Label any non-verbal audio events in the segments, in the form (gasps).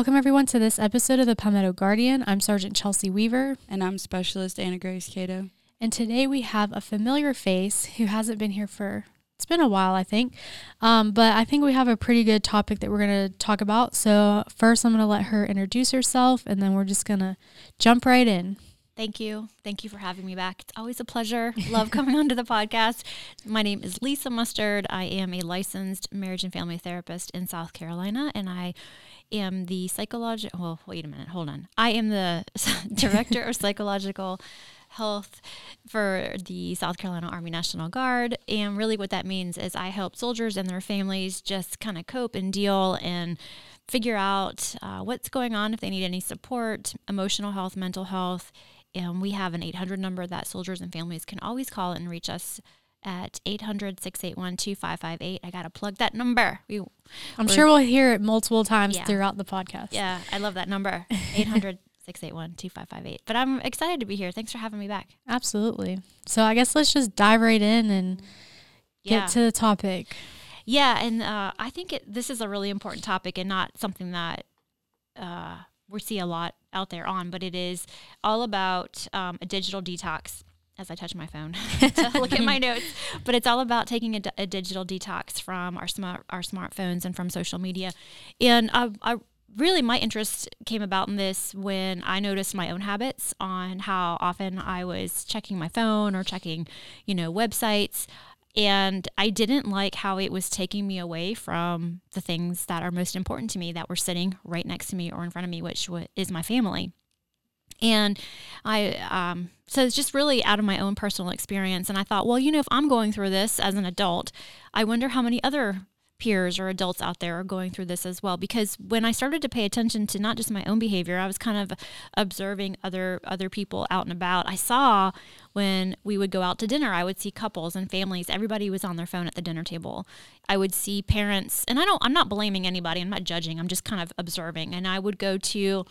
Welcome, everyone, to this episode of the Palmetto Guardian. I'm Sergeant Chelsea Weaver. And I'm Specialist Ana Grace Catoe. And today we have a familiar face who hasn't been here for, it's been a while, I think. Um, but I think we have a pretty good topic that we're going to talk about. So, first, I'm going to let her introduce herself, and then we're just going to jump right in. Thank you. Thank you for having me back. It's always a pleasure. Love (laughs) coming onto the podcast. My name is Lisa Mustard. I am a licensed marriage and family therapist in South Carolina, and I am the psychological. Well, wait a minute. Hold on. I am the (laughs) director of psychological health for the South Carolina Army National Guard. And really, what that means is I help soldiers and their families just kind of cope and deal and figure out uh, what's going on if they need any support, emotional health, mental health and we have an 800 number that soldiers and families can always call and reach us at 800-681-2558. I got to plug that number. We, I'm sure we'll hear it multiple times yeah. throughout the podcast. Yeah, I love that number. (laughs) 800 681 2558. But I'm excited to be here. Thanks for having me back. Absolutely. So I guess let's just dive right in and yeah. get to the topic. Yeah, and uh, I think it, this is a really important topic and not something that uh, we see a lot out there on, but it is all about um, a digital detox. As I touch my phone (laughs) to look at my notes, (laughs) but it's all about taking a, a, digital detox from our smart our smartphones and from social media. And I, I really my interest came about in this when I noticed my own habits on how often I was checking my phone or checking, you know, websites. And I didn't like how it was taking me away from the things that are most important to me that were sitting right next to me or in front of me, which is my family. And I, um, so it's just really out of my own personal experience. And I thought, well, you know, if I'm going through this as an adult, I wonder how many other peers or adults out there are going through this as well because when I started to pay attention to not just my own behavior I was kind of observing other other people out and about I saw when we would go out to dinner I would see couples and families everybody was on their phone at the dinner table I would see parents and I don't I'm not blaming anybody I'm not judging I'm just kind of observing and I would go to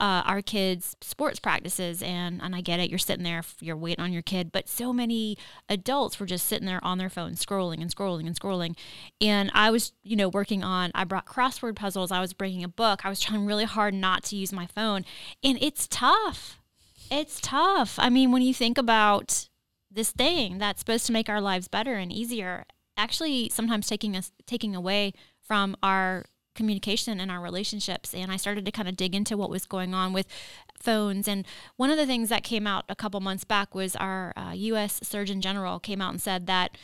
uh, our kids' sports practices, and and I get it. You're sitting there, you're waiting on your kid, but so many adults were just sitting there on their phone, scrolling and scrolling and scrolling. And I was, you know, working on. I brought crossword puzzles. I was bringing a book. I was trying really hard not to use my phone, and it's tough. It's tough. I mean, when you think about this thing that's supposed to make our lives better and easier, actually sometimes taking us taking away from our communication and our relationships. And I started to kind of dig into what was going on with phones. And one of the things that came out a couple months back was our uh, U.S. Surgeon General came out and said that.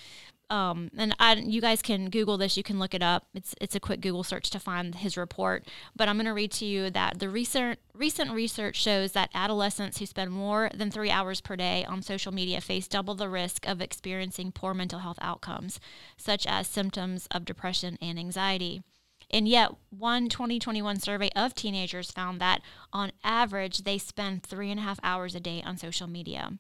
Um, and I, you guys can Google this. You can look it up. It's it's a quick Google search to find his report. But I'm going to read to you that the recent recent research shows that adolescents who spend more than three hours per day on social media face double the risk of experiencing poor mental health outcomes, such as symptoms of depression and anxiety. And yet, one 2021 survey of teenagers found that on average, they spend three and a half hours a day on social media.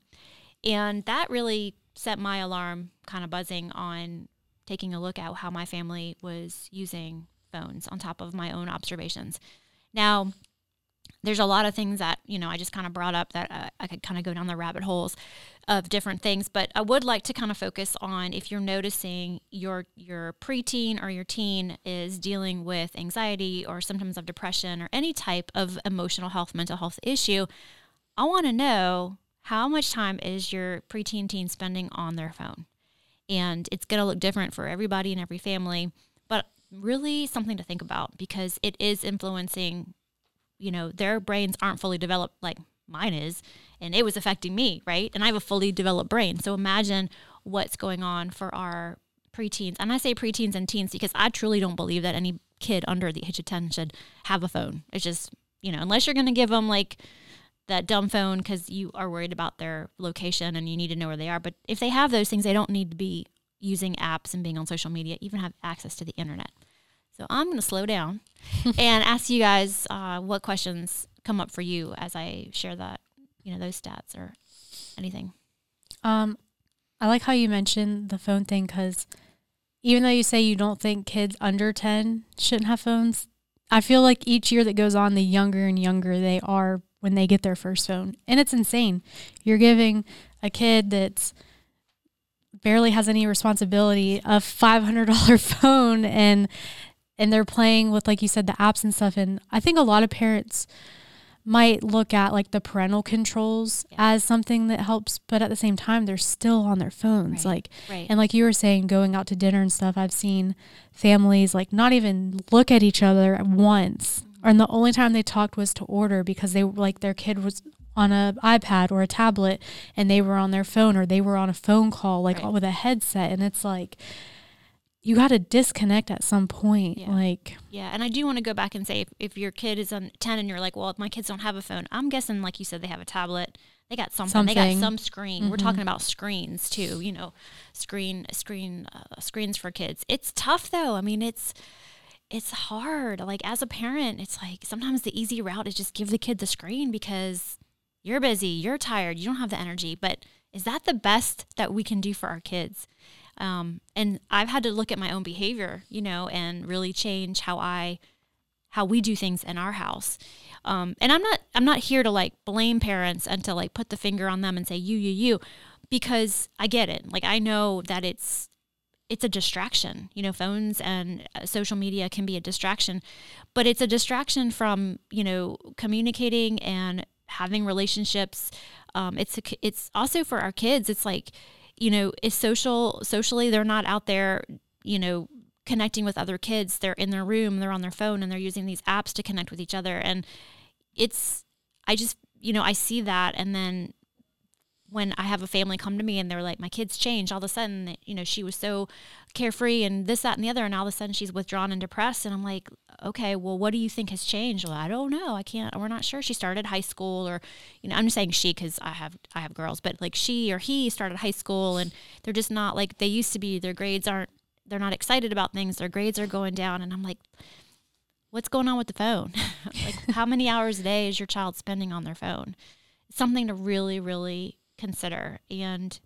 And that really set my alarm kind of buzzing on taking a look at how my family was using phones on top of my own observations. Now, there's a lot of things that you know I just kind of brought up that uh, I could kind of go down the rabbit holes of different things, but I would like to kind of focus on if you're noticing your your preteen or your teen is dealing with anxiety or symptoms of depression or any type of emotional health, mental health issue. I want to know how much time is your preteen teen spending on their phone, and it's going to look different for everybody and every family, but really something to think about because it is influencing you know, their brains aren't fully developed like mine is, and it was affecting me, right? And I have a fully developed brain. So imagine what's going on for our preteens. And I say preteens and teens because I truly don't believe that any kid under the age of 10 should have a phone. It's just, you know, unless you're going to give them like that dumb phone because you are worried about their location and you need to know where they are. But if they have those things, they don't need to be using apps and being on social media, even have access to the internet. So I'm going to slow down (laughs) and ask you guys uh, what questions come up for you as I share that, you know, those stats or anything. Um, I like how you mentioned the phone thing because even though you say you don't think kids under 10 shouldn't have phones, I feel like each year that goes on, the younger and younger they are when they get their first phone. And it's insane. You're giving a kid that's barely has any responsibility a $500 (laughs) phone and and they're playing with like you said the apps and stuff and I think a lot of parents might look at like the parental controls Yeah. as something that helps but at the same time they're still on their phones Right. like Right. and like you were saying going out to dinner and stuff I've seen families like not even look at each other once mm-hmm. And the only time they talked was to order because they like their kid was on a iPad or a tablet and they were on their phone or they were on a phone call like Right. with a headset and it's like you got to disconnect at some point Yeah. like Yeah, and I do want to go back and say if, if your kid is on 10 and you're like, well, my kids don't have a phone, I'm guessing, like you said, they have a tablet. They got something. They got some screen. We're Mhm. talking about screens too. You know, screen screen uh, screens for kids. It's tough though. I mean, it's it's hard. Like as a parent, it's like sometimes the easy route is just give the kid the screen because you're busy, you're tired, you don't have the energy. But is that the best that we can do for our kids? Um, and I've had to look at my own behavior, you know, and really change how I how we do things in our house. Um, and I'm not I'm not here to like blame parents and to like put the finger on them and say you you you because I get it. Like I know that it's it's a distraction. You know, phones and uh, social media can be a distraction, but it's a distraction from you know communicating and having relationships. Um, it's a, it's also for our kids. It's like you know, is social socially they're not out there. You know, connecting with other kids. They're in their room, they're on their phone, and they're using these apps to connect with each other. And it's, I just, you know, I see that. And then when I have a family come to me and they're like, my kids changed all of a sudden, you know, she was so carefree and this, that, and the other. And all of a sudden she's withdrawn and depressed. And I'm like, okay, well, what do you think has changed? Well, I don't know. I can't, we're not sure. She started high school or, you know, I'm just saying she, cause I have, I have girls, but like she or he started high school and they're just not like they used to be. Their grades aren't, they're not excited about things. Their grades are going down. And I'm like, what's going on with the phone? (laughs) like, how many hours a day is your child spending on their phone? It's something to really, really consider. And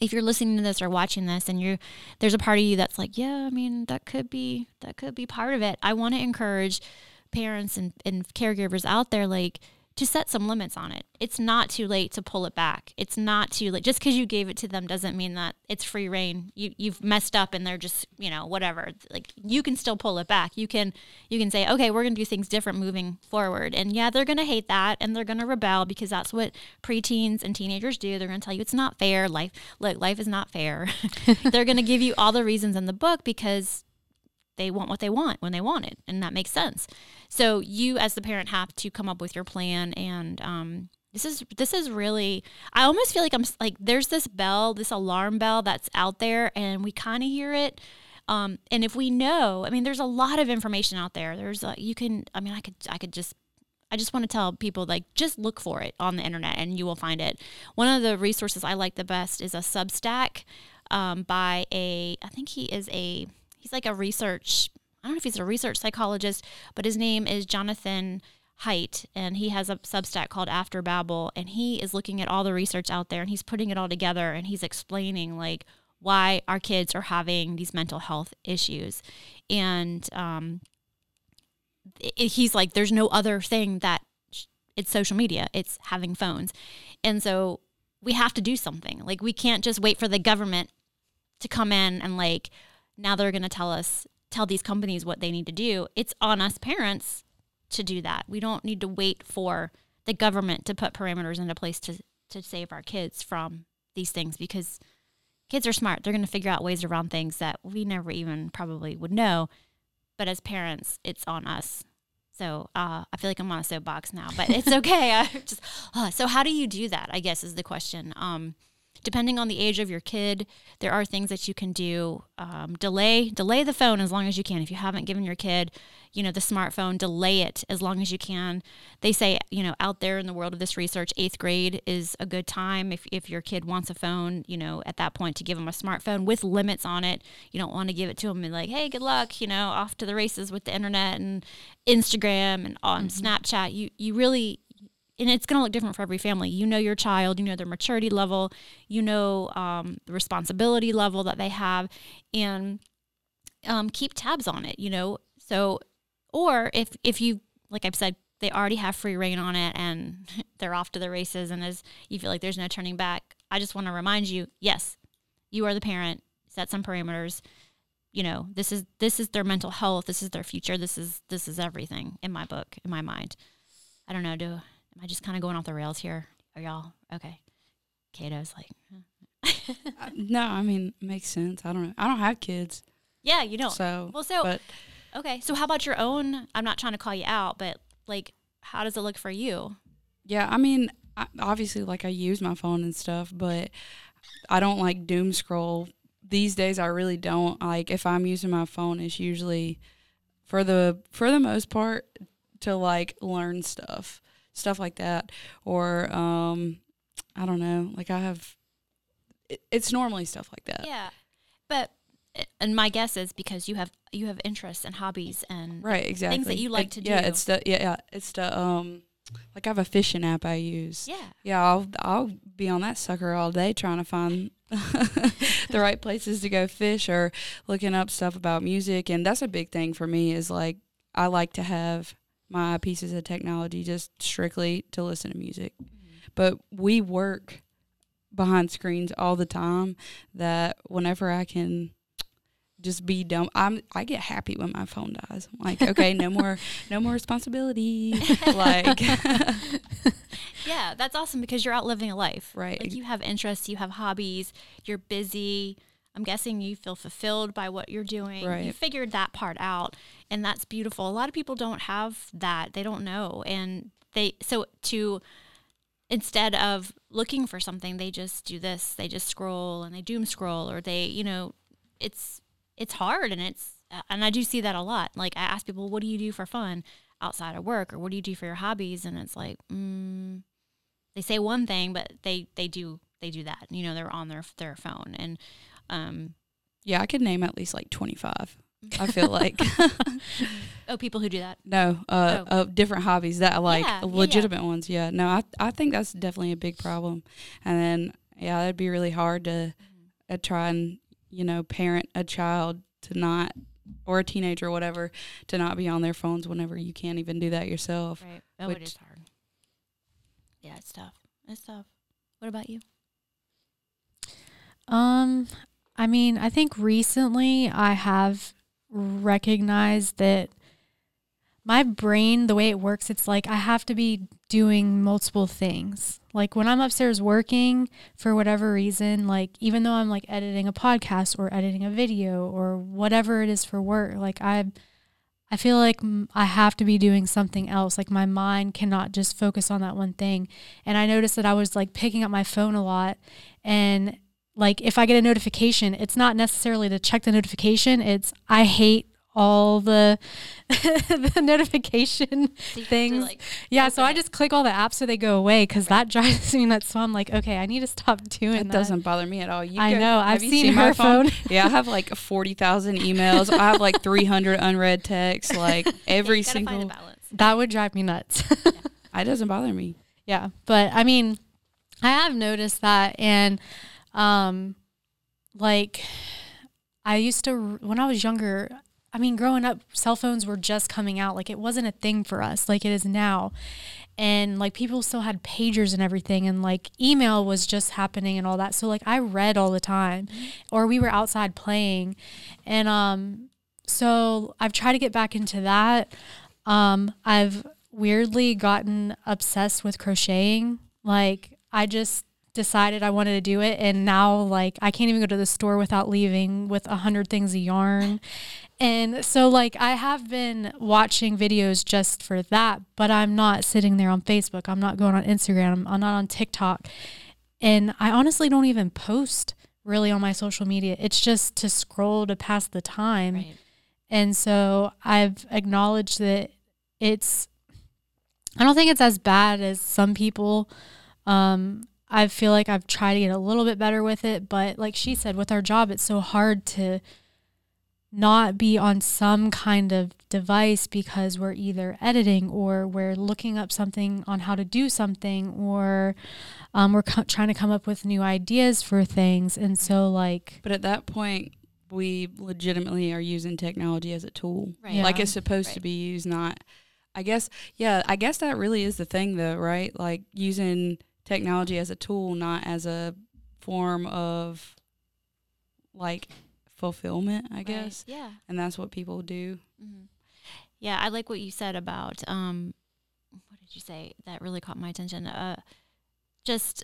if you're listening to this or watching this and you're there's a part of you that's like, yeah, I mean, that could be that could be part of it. I want to encourage parents and, and caregivers out there like to set some limits on it. It's not too late to pull it back. It's not too late. Just because you gave it to them doesn't mean that it's free reign. You you've messed up and they're just you know whatever. Like you can still pull it back. You can you can say okay, we're gonna do things different moving forward. And yeah, they're gonna hate that and they're gonna rebel because that's what preteens and teenagers do. They're gonna tell you it's not fair. Life look, life is not fair. (laughs) they're gonna give you all the reasons in the book because they want what they want when they want it, and that makes sense. So you, as the parent, have to come up with your plan. And um, this is this is really. I almost feel like I'm like there's this bell, this alarm bell that's out there, and we kind of hear it. Um, and if we know, I mean, there's a lot of information out there. There's a, you can. I mean, I could I could just. I just want to tell people like just look for it on the internet and you will find it. One of the resources I like the best is a Substack um, by a I think he is a he's like a research I don't know if he's a research psychologist, but his name is Jonathan Haidt, and he has a Substack called After Babel, and he is looking at all the research out there, and he's putting it all together, and he's explaining like why our kids are having these mental health issues, and um, i- he's like, there's no other thing that it's social media, it's having phones, and so we have to do something. Like we can't just wait for the government to come in and like now they're going to tell us tell these companies what they need to do it's on us parents to do that we don't need to wait for the government to put parameters into place to to save our kids from these things because kids are smart they're going to figure out ways around things that we never even probably would know but as parents it's on us so uh, I feel like I'm on a soapbox now, but it's (laughs) okay. I just uh, so how do you do that? I guess is the question. Um, depending on the age of your kid, there are things that you can do. Um, delay delay the phone as long as you can. If you haven't given your kid, you know, the smartphone, delay it as long as you can. They say, you know, out there in the world of this research, eighth grade is a good time if if your kid wants a phone. You know, at that point to give them a smartphone with limits on it. You don't want to give it to them and like, hey, good luck. You know, off to the races with the internet and Instagram and on Snapchat. You you really and it's going to look different for every family. You know your child, you know their maturity level, you know um, the responsibility level that they have, and um, keep tabs on it. You know, so or if if you like I've said, they already have free reign on it and (laughs) they're off to the races, and as you feel like there's no turning back, I just want to remind you, yes, you are the parent. Set some parameters. you know, this is this is their mental health, this is their future, this is this is everything in my book, in my mind. I don't know, do I just kind of going off the rails here? Are y'all okay? Catoe's like, Uh, (laughs) no, I mean, makes sense. I don't know. I don't have kids. yeah, you don't. So, well, so but okay, so how about your own? I'm not trying to call you out, but like, how does it look for you? yeah, I mean, I, obviously, like I use my phone and stuff, but I don't like doom scroll. These days, I really don't. Like, if I'm using my phone, it's usually for the for the most part to like learn stuff, stuff like that, or um, I don't know. Like, I have. It, it's normally stuff like that. Yeah, but and my guess is because you have you have interests and hobbies and Right, exactly. Things that you like It- to do. Yeah, it's the yeah, yeah, it's the um like I have a fishing app I use. yeah, Yeah, I'll I'll be on that sucker all day trying to find (laughs) the right places to go fish or looking up stuff about music and that's a big thing for me is like I like to have my pieces of technology just strictly to listen to music. Mm-hmm. But we work behind screens all the time that whenever I can just be dumb. I'm I get happy when my phone dies. I'm like, okay, no (laughs) more no more responsibility. (laughs) like (laughs) yeah. That's awesome because you're out living a life. Right. Like you have interests, you have hobbies, you're busy. I'm guessing you feel fulfilled by what you're doing. You figured that part out, and that's beautiful. A lot of people don't have that. They don't know, and they so to instead of looking for something, they just do this. They just scroll and they doom scroll, or they, you know, it's it's hard, and it's and I do see that a lot. Like I ask people, "What do you do for fun outside of work, or what do you do for your hobbies?" And it's like, mm, they say one thing, but they they do they do that. You know, they're on their their phone, and um, yeah, I could name at least like 25. I feel (laughs) like (laughs) oh, people who do that. no, uh, Oh. uh, different hobbies that I like, Yeah, yeah, yeah. legitimate ones. Yeah, no, I I think that's definitely a big problem. And then yeah, that'd be really hard to uh, try and you know parent a child to not or a teenager or whatever to not be on their phones whenever you can't even do that yourself. Right. Oh, it Which- is hard. Yeah, it's tough. It's tough. What about you? Um, I mean, I think recently I have recognized that my brain, the way it works, it's like I have to be doing multiple things. Like when I'm upstairs working for whatever reason, like even though I'm like editing a podcast or editing a video or whatever it is for work, like I I feel like I have to be doing something else. Like my mind cannot just focus on that one thing. And I noticed that I was like picking up my phone a lot and like if I get a notification, it's not necessarily to check the notification. It's I hate all the (laughs) the notification So you have to, things. like, yeah, open so I just click all the apps so they go away because that drives (laughs) me nuts. So I'm like, okay, I need to stop doing It that. doesn't bother me at all. You I go- know. I've seen, my her phone. yeah, I have like (laughs) forty thousand emails. I have like three hundred unread texts. Like every you single. that would drive me nuts. It doesn't bother me. Yeah, but I mean, I have noticed that, and um, like I used to when I was younger. I mean, growing up, cell phones were just coming out. Like it wasn't a thing for us, like it is now, and like people still had pagers and everything, and like email was just happening and all that. So like I read all the time, or we were outside playing, and um, so I've tried to get back into that. Um, I've weirdly gotten obsessed with crocheting. Like I just decided I wanted to do it and now like I can't even go to the store without leaving with a hundred things of yarn. (laughs) And so like I have been watching videos just for that, but I'm not sitting there on Facebook. I'm not going on Instagram. I'm not on TikTok. And I honestly don't even post really on my social media. It's just to scroll to pass the time. Right. And so I've acknowledged that it's, I don't think it's as bad as some people. Um, I feel like I've tried to get a little bit better with it, but like she said, with our job, it's so hard to not be on some kind of device because we're either editing or we're looking up something on how to do something or um, we're co- trying to come up with new ideas for things. And so, like, But at that point, we legitimately are using technology as a tool. Right. Yeah. Like it's supposed to be used, not. I guess, yeah, I guess that really is the thing, though, right? Like using technology as a tool, not as a form of like fulfillment, I Right. guess. Yeah. And that's what people do. hmm Yeah, I like what you said about um, what did you say that really caught my attention? Uh, just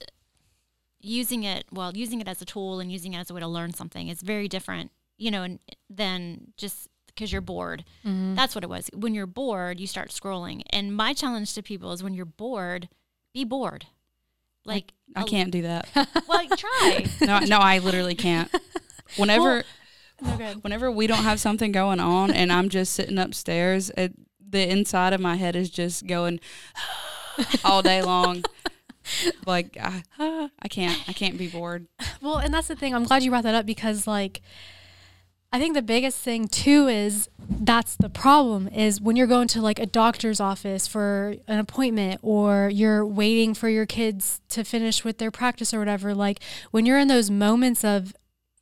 using it, well, using it as a tool and using it as a way to learn something is very different, you know, and, than just because you're bored. Mhm. That's what it was. When you're bored, you start scrolling. And my challenge to people is when you're bored, be bored. Like I oh. can't do that. (laughs) Well, try. no, no, I literally can't. (laughs) Whenever good. whenever we don't have something going on and I'm just sitting upstairs, it, the inside of my head is just going (laughs) all day long. like I, I can't, I can't be bored. Well, and that's the thing. I'm glad you brought that up because, like, I think the biggest thing too is that's the problem is when you're going to like a doctor's office for an appointment or you're waiting for your kids to finish with their practice or whatever. Like, when you're in those moments of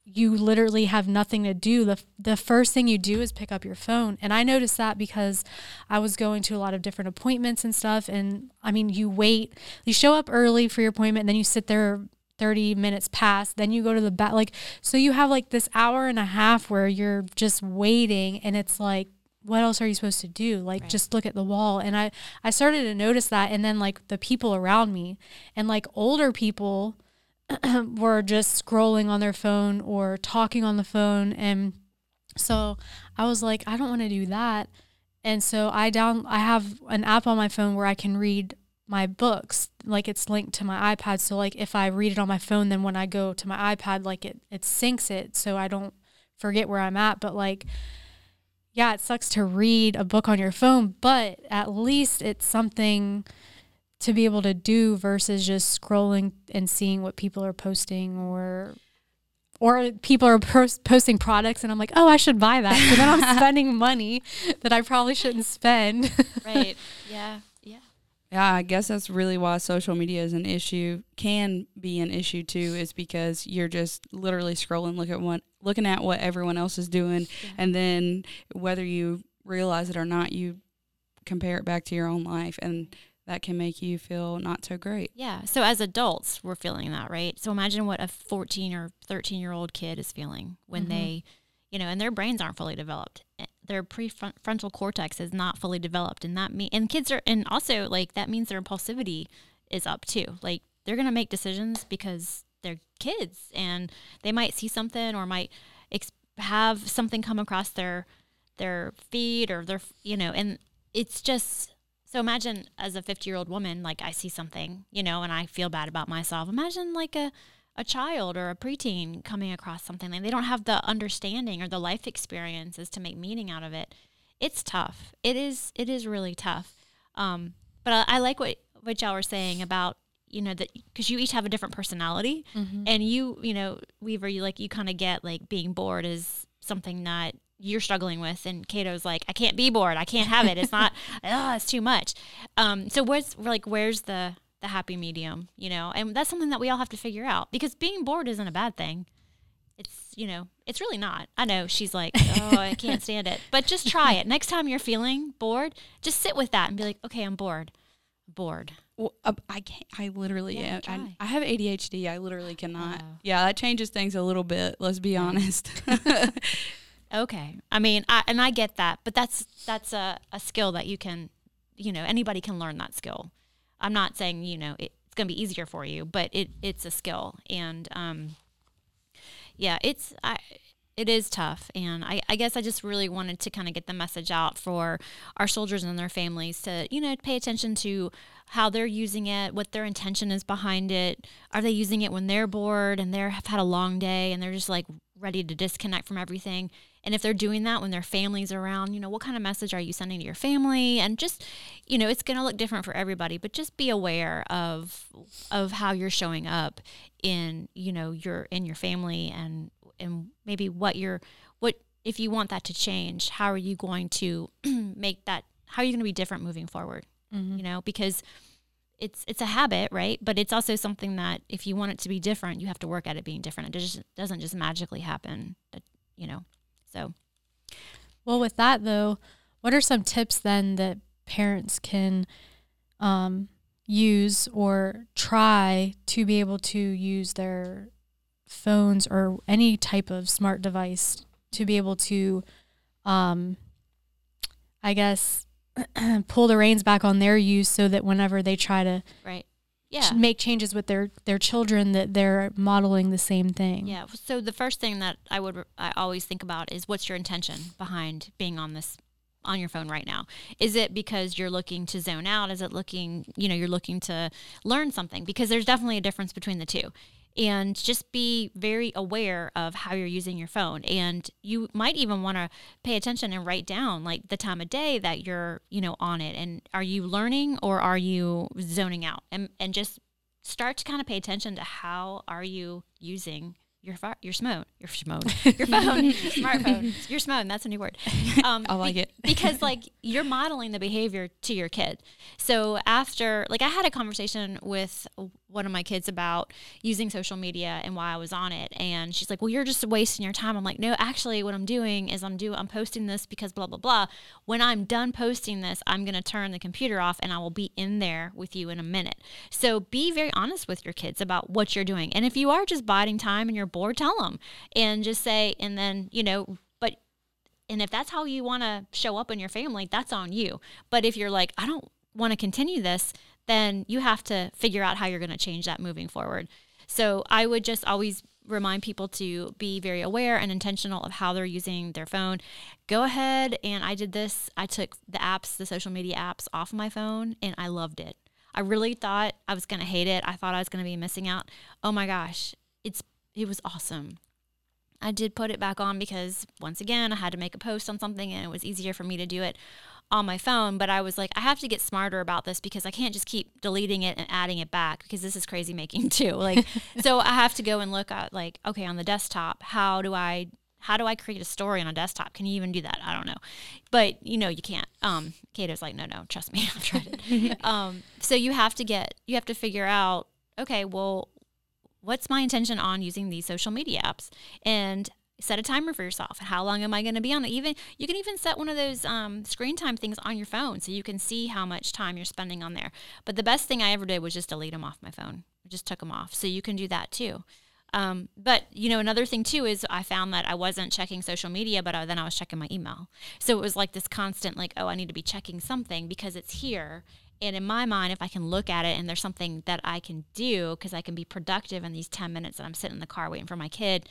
you literally have nothing to do, the, the first thing you do is pick up your phone. And I noticed that because I was going to a lot of different appointments and stuff. And I mean, you wait, you show up early for your appointment, and then you sit there 30 minutes pass then you go to the back. Like, so you have like this hour and a half where you're just waiting, and it's like, what else are you supposed to do? Like, Right. just look at the wall. And I, I started to notice that. And then, like, the people around me, and like older people (clears throat) were just scrolling on their phone or talking on the phone. And so I was like, I don't want to do that. And so I down I have an app on my phone where I can read my books. Like it's linked to my iPad. So like if I read it on my phone, then when I go to my iPad, like it it syncs it so I don't forget where I'm at. But like yeah, it sucks to read a book on your phone, but at least it's something to be able to do versus just scrolling and seeing what people are posting or or people are pos- posting products and I'm like, "Oh, I should buy that." So then I'm (laughs) spending money that I probably shouldn't spend. right. (laughs) Yeah. Yeah. I guess that's really why social media is an issue. Can be an issue too, is because you're just literally scrolling, look at what, looking at what everyone else is doing, Yeah. and then whether you realize it or not, you compare it back to your own life, and that can make you feel not so great. Yeah. So as adults, we're feeling that, right? So imagine what a 14 or 13 year old kid is feeling when Mhm. they, you know, and their brains aren't fully developed. Their prefrontal cortex is not fully developed, and that mean and kids are, and also like that means their impulsivity is up too. Like they're gonna make decisions because they're kids, and they might see something or might ex- have something come across their their feed or their, you know, and it's just so imagine as a 50 year old woman, like I see something, you know, and I feel bad about myself. Imagine like a, a child or a preteen coming across something and they don't have the understanding or the life experiences to make meaning out of it. It's tough. It is, it is really tough. Um, but I, I like what, what y'all were saying about, you know, that because you each have a different personality and you, you know, Weaver, you like, you kind of get like being bored is something that you're struggling with and Catoe's like I can't be bored I can't have it it's not oh (laughs) it's too much um so what's like where's the the happy medium you know and that's something that we all have to figure out because being bored isn't a bad thing it's you know it's really not I know she's like oh I (laughs) can't stand it but just try it next time you're feeling bored just sit with that and be like okay I'm bored bored Well, uh, I can't. I literally Yeah, am. I, I have ADHD. I literally cannot. Oh. Yeah, that changes things a little bit. Let's be honest. (laughs) (laughs) Okay. I mean, I, and I get that, but that's that's a, a skill that you can, you know, anybody can learn that skill. I'm not saying you know it, it's going to be easier for you, but it it's a skill, and um, yeah, it's I it is tough, and I I guess I just really wanted to kind of get the message out for our soldiers and their families to you know pay attention to how they're using it, what their intention is behind it. Are they using it when they're bored and they have had a long day and they're just like ready to disconnect from everything? And if they're doing that when their family's around, you know, what kind of message are you sending to your family? And just, you know, it's going to look different for everybody, but just be aware of of how you're showing up in, you know, your in your family and and maybe what you're what if you want that to change, how are you going to (clears throat) make that how are you going to be different moving forward? Mhm. you know, because it's it's a habit, right? But it's also something that if you want it to be different, you have to work at it being different. It just doesn't just magically happen, you know. So Well, with that though, what are some tips then that parents can um, use or try to be able to use their phones or any type of smart device to be able to, um, I guess, (clears throat) pull the reins back on their use so that whenever they try to right. Yeah. make changes with their their children, that they're modeling the same thing. Yeah. So the first thing that I would I always think about is what's your intention behind being on this on your phone right now? Is it because you're looking to zone out? Is it looking, you know, you're looking to learn something? Because there's definitely a difference between the two. And just be very aware of how you're using your phone. And you might even want to pay attention and write down like the time of day that you're, you know, on it. And are you learning or are you zoning out? And and just start to kind of pay attention to how are you using your pho- your smartphone, your smartphone, your phone, smartphone, your smartphone. That's a new word. (laughs) Um, I like it. (laughs) because like you're modeling the behavior to your kid. So after, like, I had a conversation with one of my kids about using social media and why I was on it, and she's like, "Well, you're just wasting your time." I'm like, "No, actually, what I'm doing is I'm do I'm posting this because blah blah blah. When I'm done posting this, I'm gonna turn the computer off and I will be in there with you in a minute. So be very honest with your kids about what you're doing, and if you are just biding time and you're bored, tell them, and just say, and then you know, but and if that's how you want to show up in your family, that's on you. But if you're like, I don't want to continue this, then you have to figure out how you're going to change that moving forward. So I would just always remind people to be very aware and intentional of how they're using their phone. Go ahead and I did this. I took the apps, the social media apps off my phone and I loved it. I really thought I was going to hate it. I thought I was going to be missing out. Oh my gosh, it was awesome. I did put it back on because once again, I had to make a post on something and it was easier for me to do it on my phone. But I was like, I have to get smarter about this because I can't just keep deleting it and adding it back because this is crazy making (laughs) too. Like, (laughs) so I have to go and look at like, okay, on the desktop, how do I how do I create a story on a desktop? Can you even do that? I don't know. But you know, you can't. Um, Catoe's like, no, no, trust me, (laughs) I've tried it. um, so you have to get, you have to figure out, okay, well, what's my intention on using these social media apps? And set a timer for yourself. How long am I going to be on it? Even you can even set one of those um, screen time things on your phone so you can see how much time you're spending on there. But the best thing I ever did was just delete them off my phone. I just took them off. So you can do that too. Um, but you know, another thing too is I found that I wasn't checking social media, but I, then I was checking my email. So it was like this constant, like, oh, I need to be checking something because it's here. And in my mind, if I can look at it and there's something that I can do because I can be productive in these 10 minutes that I'm sitting in the car waiting for my kid,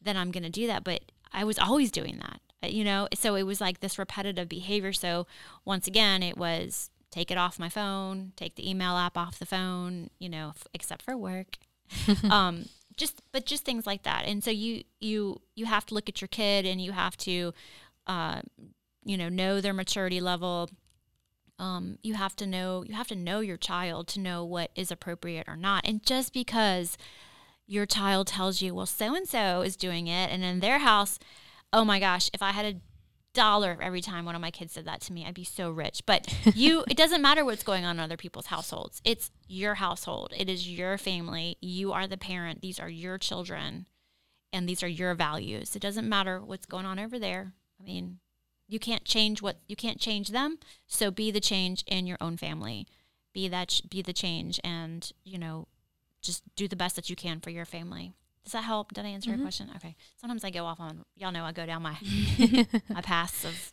then I'm going to do that. But I was always doing that, uh, you know? So it was like this repetitive behavior. So once again, it was take it off my phone, take the email app off the phone, you know, f- except for work. (laughs) um, just, but just things like that. And so you, you, you have to look at your kid and you have to, uh, you know, know their maturity level. Um, you have to know, you have to know your child to know what is appropriate or not. And just because your child tells you, well, so and so is doing it, and in their house, oh my gosh, if I had a dollar every time one of my kids said that to me, I'd be so rich. But (laughs) you, it doesn't matter what's going on in other people's households. It's your household, it is your family. You are the parent, these are your children, and these are your values. It doesn't matter what's going on over there. I mean, you can't change what you can't change them. So be the change in your own family. Be that be the change and, you know, just do the best that you can for your family. Does that help? Did I answer your question? Okay. Sometimes I go off on y'all know I go down my (laughs) my paths of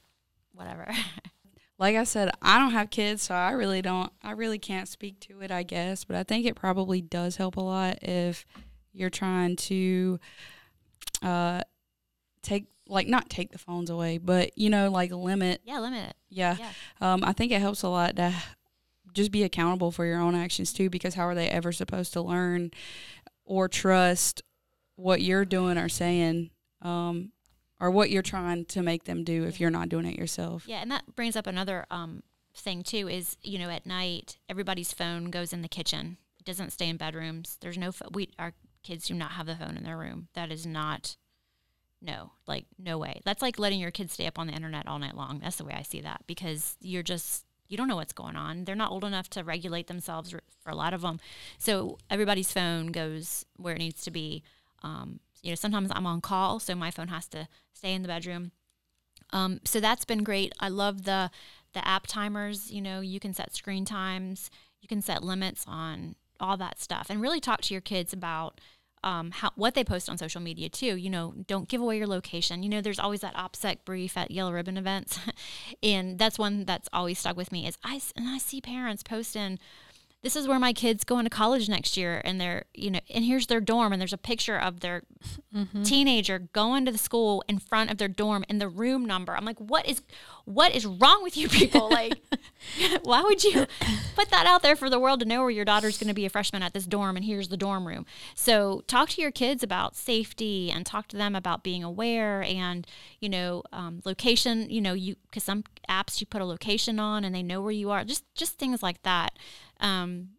whatever. (laughs) like I said, I don't have kids, so I really don't. I really can't speak to it. I guess, but I think it probably does help a lot if you're trying to uh, take like not take the phones away, but you know, like limit. yeah, limit it. Yeah, Yeah. um, I think it helps a lot to just be accountable for your own actions too. Because how are they ever supposed to learn or trust what you're doing or saying? Um, or what you're trying to make them do if Yeah. you're not doing it yourself. Yeah, and that brings up another um, thing too. Is you know at night everybody's phone goes in the kitchen. It doesn't stay in bedrooms. There's no pho- we our kids do not have the phone in their room. That is not. No, like no way. That's like letting your kids stay up on the internet all night long. That's the way I see that because you're just you don't know what's going on. They're not old enough to regulate themselves for a lot of them. So everybody's phone goes where it needs to be. Um, you know, sometimes I'm on call, so my phone has to stay in the bedroom. Um, so that's been great. I love the the app timers. You know, you can set screen times, you can set limits on all that stuff, and really talk to your kids about um, how what they post on social media too. You know, don't give away your location. You know, there's always that OPSEC brief at Yellow Ribbon events, (laughs) and that's one that's always stuck with me. Is I and I see parents posting this is where my kids going to college next year and they're you know and here's their dorm and there's a picture of their mm-hmm. teenager going to the school in front of their dorm and the room number. I'm like what is what is wrong with you people? (laughs) Like (laughs) why would you put that out there for the world to know where your daughter's going to be a freshman at this dorm and here's the dorm room? So talk to your kids about safety and talk to them about being aware and you know um, location you know you because some apps you put a location on and they know where you are just just things like that um,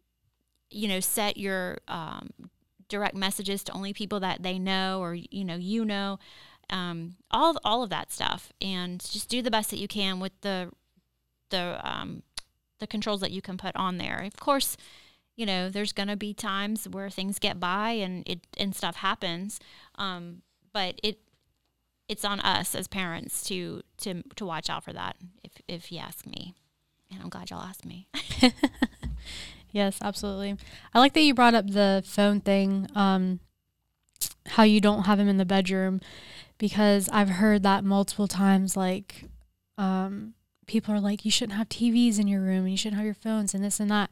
you know, set your um, direct messages to only people that they know or you know you know, um, all all of that stuff, and just do the best that you can with the the um, the controls that you can put on there. Of course, you know there's going to be times where things get by and it and stuff happens, um, but it it's on us as parents to to to watch out for that. If if you ask me, and I'm glad y'all asked me. (laughs) yes, absolutely. I like that you brought up the phone thing. Um, how you don't have him in the bedroom, because I've heard that multiple times. Like, um, people are like, you shouldn't have TVs in your room, and you shouldn't have your phones, and this and that.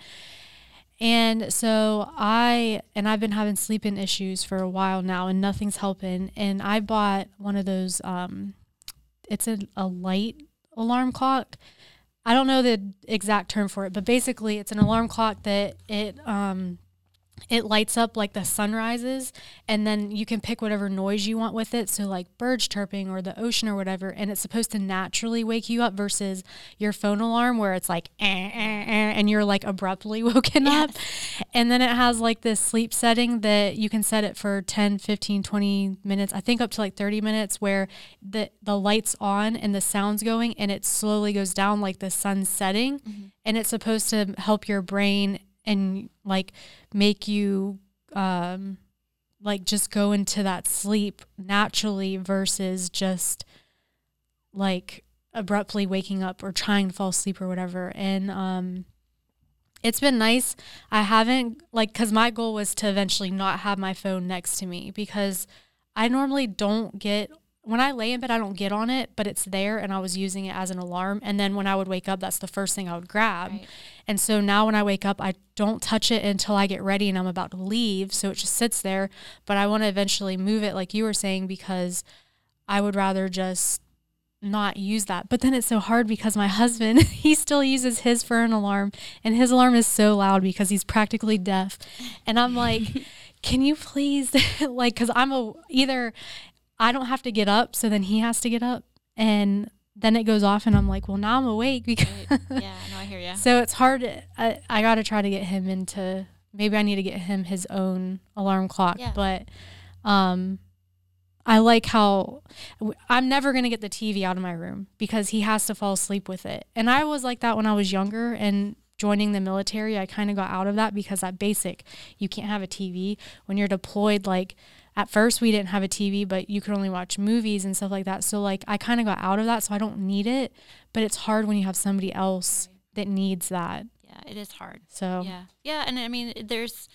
And so I and I've been having sleeping issues for a while now, and nothing's helping. And I bought one of those. Um, it's a, a light alarm clock I don't know the exact term for it, but basically it's an alarm clock that it um, it lights up like the sunrises and then you can pick whatever noise you want with it so like birds chirping or the ocean or whatever and it's supposed to naturally wake you up versus your phone alarm where it's like eh, eh, eh, and you're like abruptly (laughs) woken yes. up and then it has like this sleep setting that you can set it for 10 15 20 minutes i think up to like 30 minutes where the the lights on and the sounds going and it slowly goes down like the sun setting mm-hmm. and it's supposed to help your brain and like make you um like just go into that sleep naturally versus just like abruptly waking up or trying to fall asleep or whatever. And um it's been nice. I haven't like because my goal was to eventually not have my phone next to me because i normally don't get when I lay in bed, I don't get on it, but it's there and I was using it as an alarm. And then when I would wake up, that's the first thing I would grab. Right. And so now when I wake up, I don't touch it until I get ready and I'm about to leave. So it just sits there. But I want to eventually move it, like you were saying, because I would rather just not use that. But then it's so hard because my husband, (laughs) he still uses his for an alarm and his alarm is so loud because he's practically deaf. And I'm like, (laughs) can you please (laughs) like cuz I'm a either I don't have to get up, so then he has to get up, and then it goes off, and I'm like, well, now I'm awake because right. yeah, no, I hear you. (laughs) so it's hard. I I got to try to get him into. Maybe I need to get him his own alarm clock, yeah. but um, I like how I'm never going to get the TV out of my room because he has to fall asleep with it. And I was like that when I was younger and joining the military. I kind of got out of that because that basic, you can't have a TV when you're deployed. Like at first we didn't have a TV, but you could only watch movies and stuff like that. So like I kind of got out of that, so I don't need it. But it's hard when you have somebody else that needs that. Yeah, it is hard. So yeah, yeah, and I mean, there's,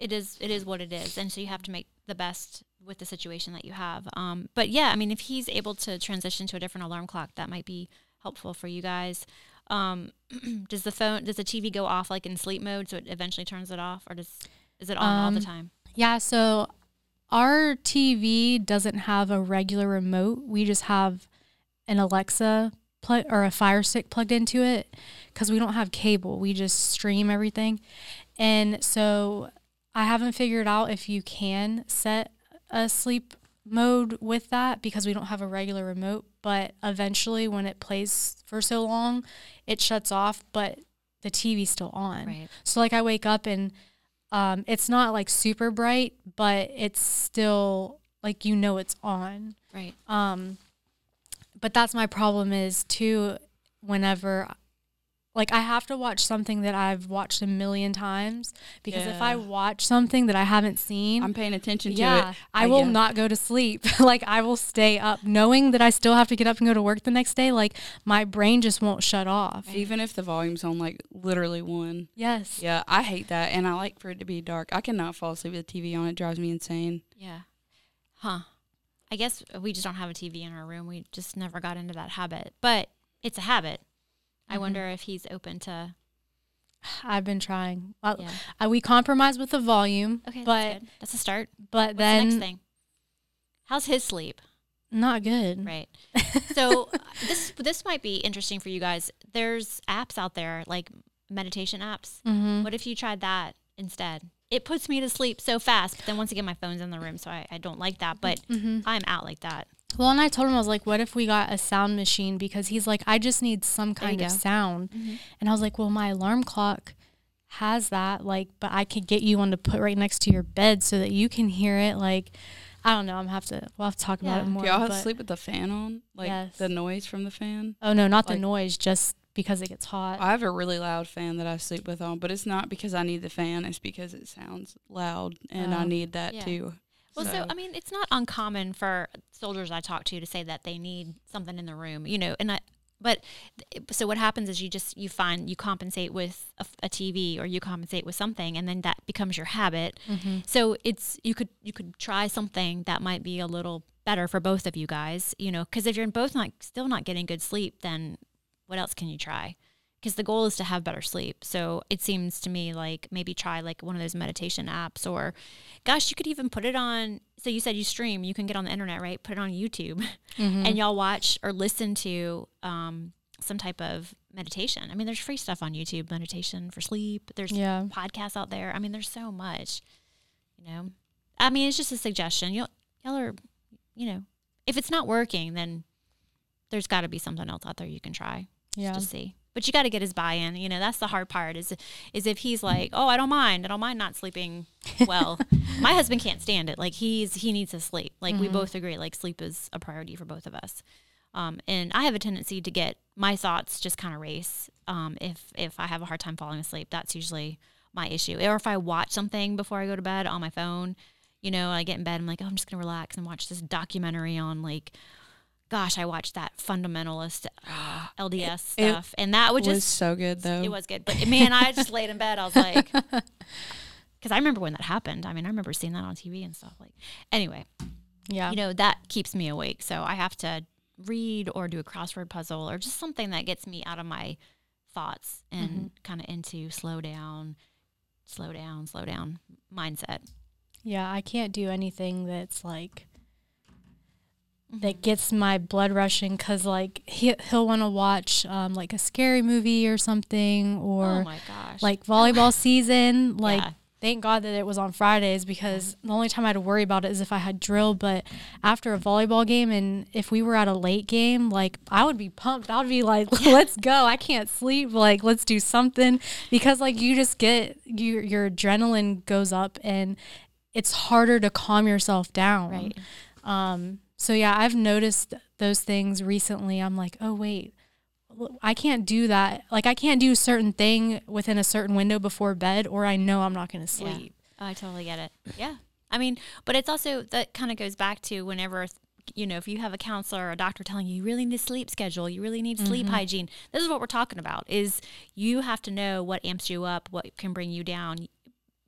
it is, it is what it is, and so you have to make the best with the situation that you have. Um, but yeah, I mean, if he's able to transition to a different alarm clock, that might be helpful for you guys. Um, (clears throat) does the phone, does the TV go off like in sleep mode, so it eventually turns it off, or does is it on um, all the um, time? Yeah, so our TV doesn't have a regular remote. We just have an Alexa plug or a Fire Stick plugged into it because we don't have cable. We just stream everything. And so I haven't figured out if you can set a sleep mode with that because we don't have a regular remote. But eventually, when it plays for so long, it shuts off, but the TV's still on. Right. So, like, I wake up and um, it's not like super bright, but it's still like you know it's on. Right. Um, but that's my problem is too. Whenever, like I have to watch something that I've watched a million times because if I watch something that I haven't seen, I'm paying attention to yeah, it. I will yeah. not go to sleep. (laughs) like I will stay up knowing that I still have to get up and go to work the next day. Like my brain just won't shut off. Even if the volume's on like literally one. Yes. Yeah, I hate that, and I like for it to be dark. I cannot fall asleep with the TV on. It drives me insane. Yeah. Huh. I guess we just don't have a TV in our room. We just never got into that habit. But it's a habit. I Mhm. wonder if he's open to I've been trying. Well, yeah. I, we compromise with the volume, Okay, but that's good. That's a start. but What's then the next thing? How's his sleep? not good. Right. (laughs) So uh, this this might be interesting for you guys. There's apps out there like meditation apps. Mm-hmm. What if you tried that instead? It puts me to sleep so fast. But then once again, my phone's in the room, so I, I don't like that. But Mm-hmm. I'm out like that. Well, and I told him I was like, "What if we got a sound machine?" Because he's like, "I just need some kind of sound," mm-hmm. and I was like, "Well, my alarm clock has that, like, but I could get you one to put right next to your bed so that you can hear it." Like, I don't know. I'm have to. We'll have to talk about it more. Do y'all have to sleep with the fan on? Like Yes. the noise from the fan? Oh no, not the noise, just because it gets hot. I have a really loud fan that I sleep with on, but it's not because I need the fan. It's because it sounds loud, and I Oh. need that Yeah. too. Well, so, I mean, it's not uncommon for soldiers I talk to to say that they need something in the room, you know. And I, but so what happens is you just you find you compensate with a TV or you compensate with something, and then that becomes your habit. mm-hmm. So it's you could you could try something that might be a little better for both of you guys, you know, because if you're both not still not getting good sleep, then what else can you try? Because the goal is to have better sleep. So it seems to me like maybe try like one of those meditation apps, or gosh, you could even put it on. So you said you stream, you can get on the internet, right? Put it on YouTube, (laughs) Mm-hmm. and y'all watch or listen to um, some type of meditation. I mean, there's free stuff on YouTube, meditation for sleep. There's yeah. podcasts out there. I mean, there's so much, you know. I mean, it's just a suggestion. Y'all, y'all are, you know, if it's not working, then there's got to be something else out there you can try Yeah. to see. But you got to get his buy-in. You know, that's the hard part. Is is if he's like, oh, I don't mind. I don't mind not sleeping well. (laughs) My husband can't stand it. Like he's he needs to sleep. Like we Mhm. both agree. Like sleep is a priority for both of us. Um, and I have a tendency to get my thoughts just kind of race. Um, if if I have a hard time falling asleep, that's usually my issue. Or if I watch something before I go to bed on my phone, you know, I get in bed, I'm like, oh, I'm just gonna relax and watch this documentary on like, gosh, I watched that fundamentalist (gasps) uh, LDS It- stuff, and that would It was just so good though. it was good. But man, I just laid in bed. I was (laughs) like, because I remember when that happened. I mean, I remember seeing that on TV and stuff. Like, anyway, Yeah. you know, that keeps me awake. So I have to read or do a crossword puzzle or just something that gets me out of my thoughts and Mm-hmm. kind of into slow down, slow down, slow down mindset. Yeah, I can't do anything that's like Mm-hmm. that gets my blood rushing because like he he'll want to watch um, like a scary movie or something oh or my gosh. like volleyball (laughs) season. Like Yeah. thank God that it was on Fridays because the only time I had to worry about it is if I had drill. But after a volleyball game and if we were at a late game, like I would be pumped. I would be like, let's go. I can't sleep. Like let's do something because like you just get your your adrenaline goes up and it's harder to calm yourself down. right. Um, so yeah, I've noticed those things recently. I'm like, oh wait, I can't do that. Like I can't do a certain thing within a certain window before bed, or I know I'm not going to Yeah. sleep. Oh, I totally get it. Yeah. I mean, but it's also that kind of goes back to whenever you know, if you have a counselor or a doctor telling you you really need a sleep schedule, you really need sleep mm-hmm. hygiene. This is what we're talking about is you have to know what amps you up, what can bring you down.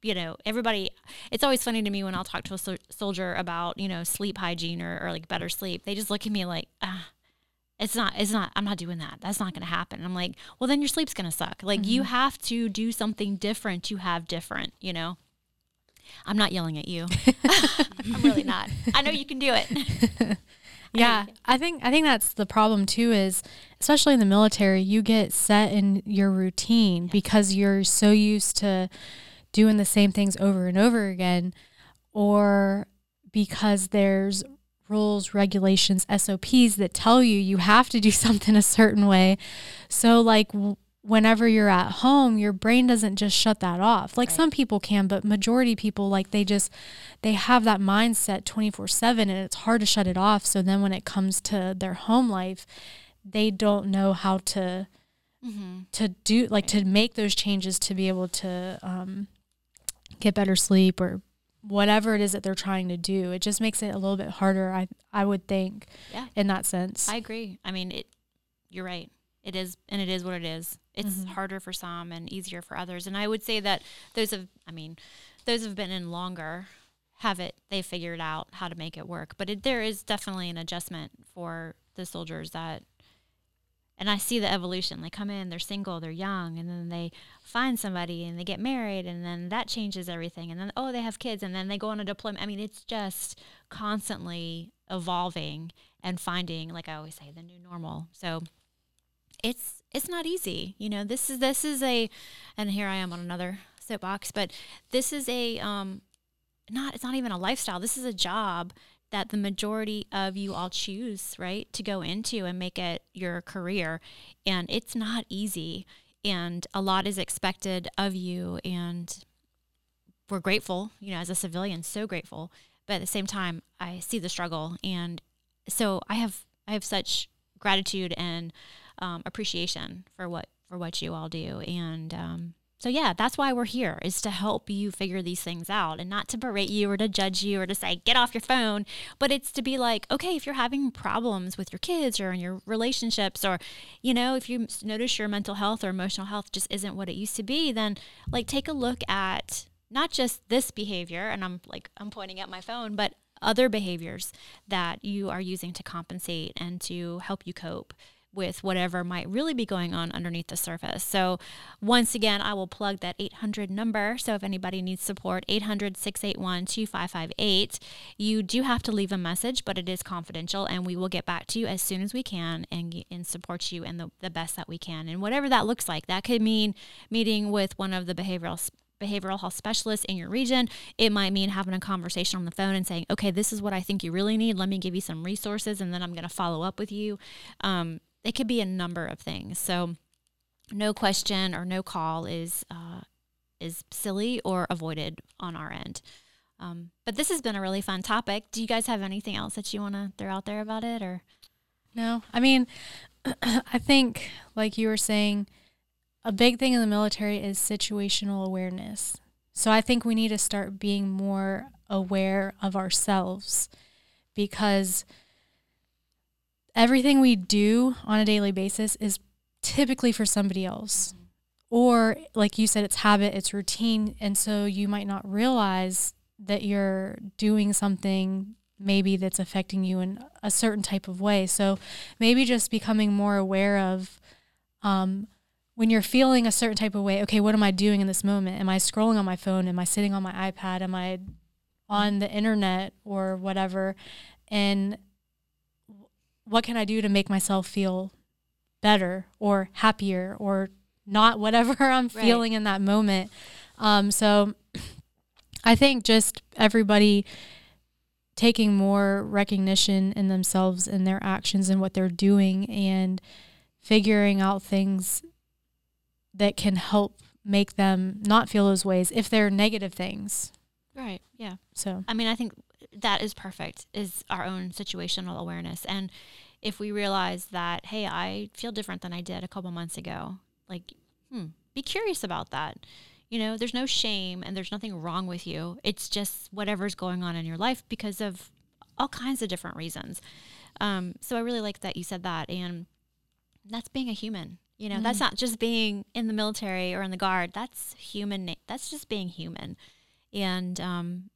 You know, everybody it's always funny to me when I'll talk to a sol- soldier about, you know, sleep hygiene or, or like better sleep. They just look at me like, ah, it's not it's not i'm not doing that. That's not going to happen. I'm like well then your sleep's going to suck. Like you have to do something different to have different you know? I'm not yelling at you. (laughs) I'm really not. I know you can do it. (laughs) Yeah, I think I think that's the problem too. Is especially in the military, you get set in your routine because you're so used to doing the same things over and over again, or because there's rules, regulations, SOPs that tell you you have to do (laughs) something a certain way. So like w- whenever you're at home, your brain doesn't just shut that off. Like Right. some people can, but majority people like they just they have that mindset 24/7 and it's hard to shut it off. So then when it comes to their home life, they don't know how to Mm-hmm. to do like to make those changes to be able to um, get better sleep or whatever it is that they're trying to do. It just makes it a little bit harder. I I would think Yeah. in that sense. I agree. I mean, it. You're right. It is, and it is what it is. It's Mhm. harder for some and easier for others. And I would say that those have, I mean, those have been in longer have it. They figured out how to make it work. But it, there is definitely an adjustment for the soldiers that. And I see the evolution. They come in, they're single, they're young, and then they find somebody and they get married, and then that changes everything. And then, oh, they have kids, and then they go on a deployment. I mean, it's just constantly evolving and finding, like I always say, the new normal. So it's it's not easy. You know, this is this is a and here I am on another soapbox, but this is a um not it's not even a lifestyle. This is a job that the majority of you all choose, right, to go into and make it your career. And it's not easy and a lot is expected of you and we're grateful, you know, as a civilian, so grateful. But at the same time, I see the struggle and so I have I have such gratitude and um, appreciation for what for what you all do and um, so yeah that's why we're here is to help you figure these things out and not to berate you or to judge you or to say get off your phone but it's to be like okay if you're having problems with your kids or in your relationships or you know if you notice your mental health or emotional health just isn't what it used to be then like take a look at not just this behavior and i'm like i'm pointing at my phone but other behaviors that you are using to compensate and to help you cope with whatever might really be going on underneath the surface. So, once again, I will plug that 800 number. So, if anybody needs support, 800 681 2558. You do have to leave a message, but it is confidential, and we will get back to you as soon as we can and, and support you in the, the best that we can. And whatever that looks like, that could mean meeting with one of the behavioral behavioral health specialists in your region. It might mean having a conversation on the phone and saying, okay, this is what I think you really need. Let me give you some resources and then I'm going to follow up with you. Um, it could be a number of things. So, no question or no call is uh, is silly or avoided on our end. Um, but this has been a really fun topic. Do you guys have anything else that you want to throw out there about it, or No, I mean, (clears throat) I think, like you were saying, a big thing in the military is situational awareness. So I think we need to start being more aware of ourselves because everything we do on a daily basis is typically for somebody else. Or, like you said, it's habit, it's routine. And so you might not realize that you're doing something maybe that's affecting you in a certain type of way. So maybe just becoming more aware of um, when you're feeling a certain type of way. Okay, what am I doing in this moment? Am I scrolling on my phone? Am I sitting on my iPad? Am I on the internet or whatever? And what can I do to make myself feel better or happier or not whatever (laughs) I'm Right. feeling in that moment? Um, so I think just everybody taking more recognition in themselves and their actions and what they're doing and figuring out things that can help make them not feel those ways if they're negative things. right? Yeah. So, I mean, I think that is perfect, is our own situational awareness. And if we realize that, hey, I feel different than I did a couple months ago, like, hmm, be curious about that. You know, there's no shame and there's nothing wrong with you. It's just whatever's going on in your life because of all kinds of different reasons. Um, so I really like that you said that. And that's being a human. You know, that's Mhm. not just being in the military or in the guard. That's human. na- That's just being human. And um,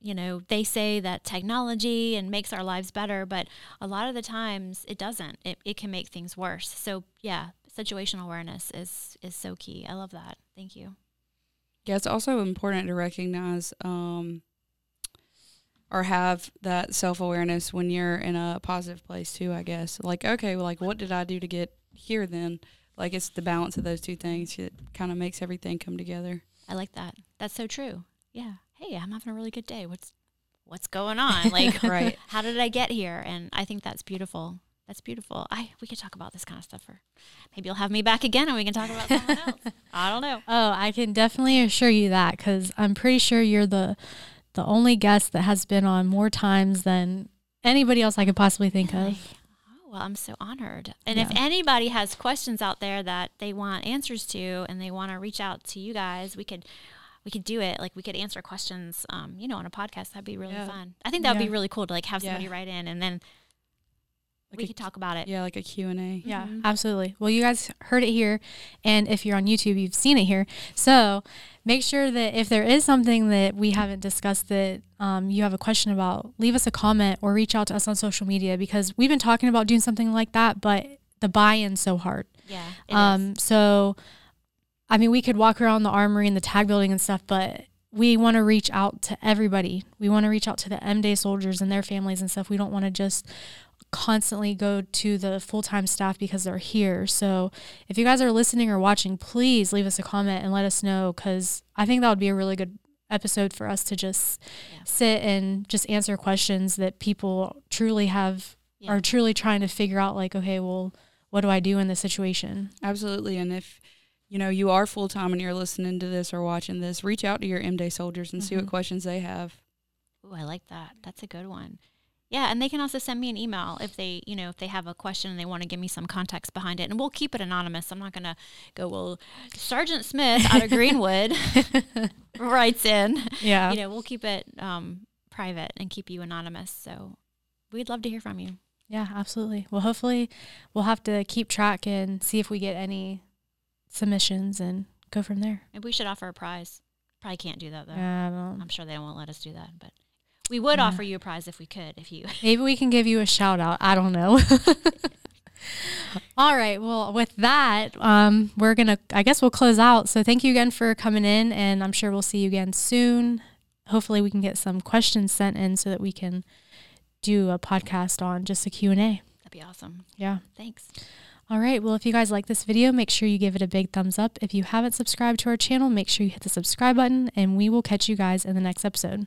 you know, they say that technology and makes our lives better, but a lot of the times it doesn't. It, it can make things worse. So yeah, situational awareness is is so key. I love that. Thank you. Yeah, it's also important to recognize um, or have that self awareness when you're in a positive place too. I guess like okay, well, like what did I do to get here? Then like it's the balance of those two things that kind of makes everything come together. I like that. That's so true. Yeah. Hey, I'm having a really good day. What's what's going on? (laughs) Like Right. (laughs) how did I get here? And I think that's beautiful. That's beautiful. I we could talk about this kind of stuff for maybe you'll have me back again and we can talk about something (laughs) else. I don't know. oh, I can definitely assure you that because I'm pretty sure you're the the only guest that has been on more times than anybody else I could possibly think of. Oh well, I'm so honored. And if anybody has questions out there that they want answers to and they want to reach out to you guys, we could we could do it. Like we could answer questions um, you know, on a podcast. That'd be really Yeah. fun. I think that would Yeah. be really cool to like have Yeah. somebody write in and then Like we a- could talk about it. Yeah, like a Q&A. Yeah, Mhm. absolutely. Well, you guys heard it here. And if you're on YouTube, you've seen it here. So make sure that if there is something that we haven't discussed that um, you have a question about, leave us a comment or reach out to us on social media because we've been talking about doing something like that, but the buy in's so hard. Yeah. it is. Um, so, I mean, we could walk around the armory and the tag building and stuff, but we want to reach out to everybody. We want to reach out to the M Day soldiers and their families and stuff. We don't want to just constantly go to the full time staff because they're here. So, if you guys are listening or watching, please leave us a comment and let us know because I think that would be a really good episode for us to just Yeah. sit and just answer questions that people truly have Yeah. are truly trying to figure out like okay well what do i do in this situation Absolutely. And if you know you are full time and you're listening to this or watching this, reach out to your M Day soldiers and see what Mhm. questions they have. Ooh, I like that. That's a good one. Yeah, and they can also send me an email if they, you know, if they have a question and they want to give me some context behind it. And we'll keep it anonymous. I'm not going to go, well, Sergeant Smith out of (laughs) Greenwood (laughs) writes in. yeah You know, we'll keep it um, private and keep you anonymous. So we'd love to hear from you. yeah absolutely well hopefully we'll have to keep track and see if we get any submissions and go from there Maybe we should offer a prize. Probably can't do that though. well, I'm sure they won't let us do that, but we would Yeah. offer you a prize if we could. If you, (laughs) maybe we can give you a shout out i don't know (laughs) all right well with that um we're gonna i guess we'll close out so thank you again for coming in and i'm sure we'll see you again soon hopefully we can get some questions sent in so that we can do a podcast on just a q&a that'd be awesome. yeah Thanks. All right. Well, if you guys like this video, make sure you give it a big thumbs up. If you haven't subscribed to our channel, make sure you hit the subscribe button, and we will catch you guys in the next episode.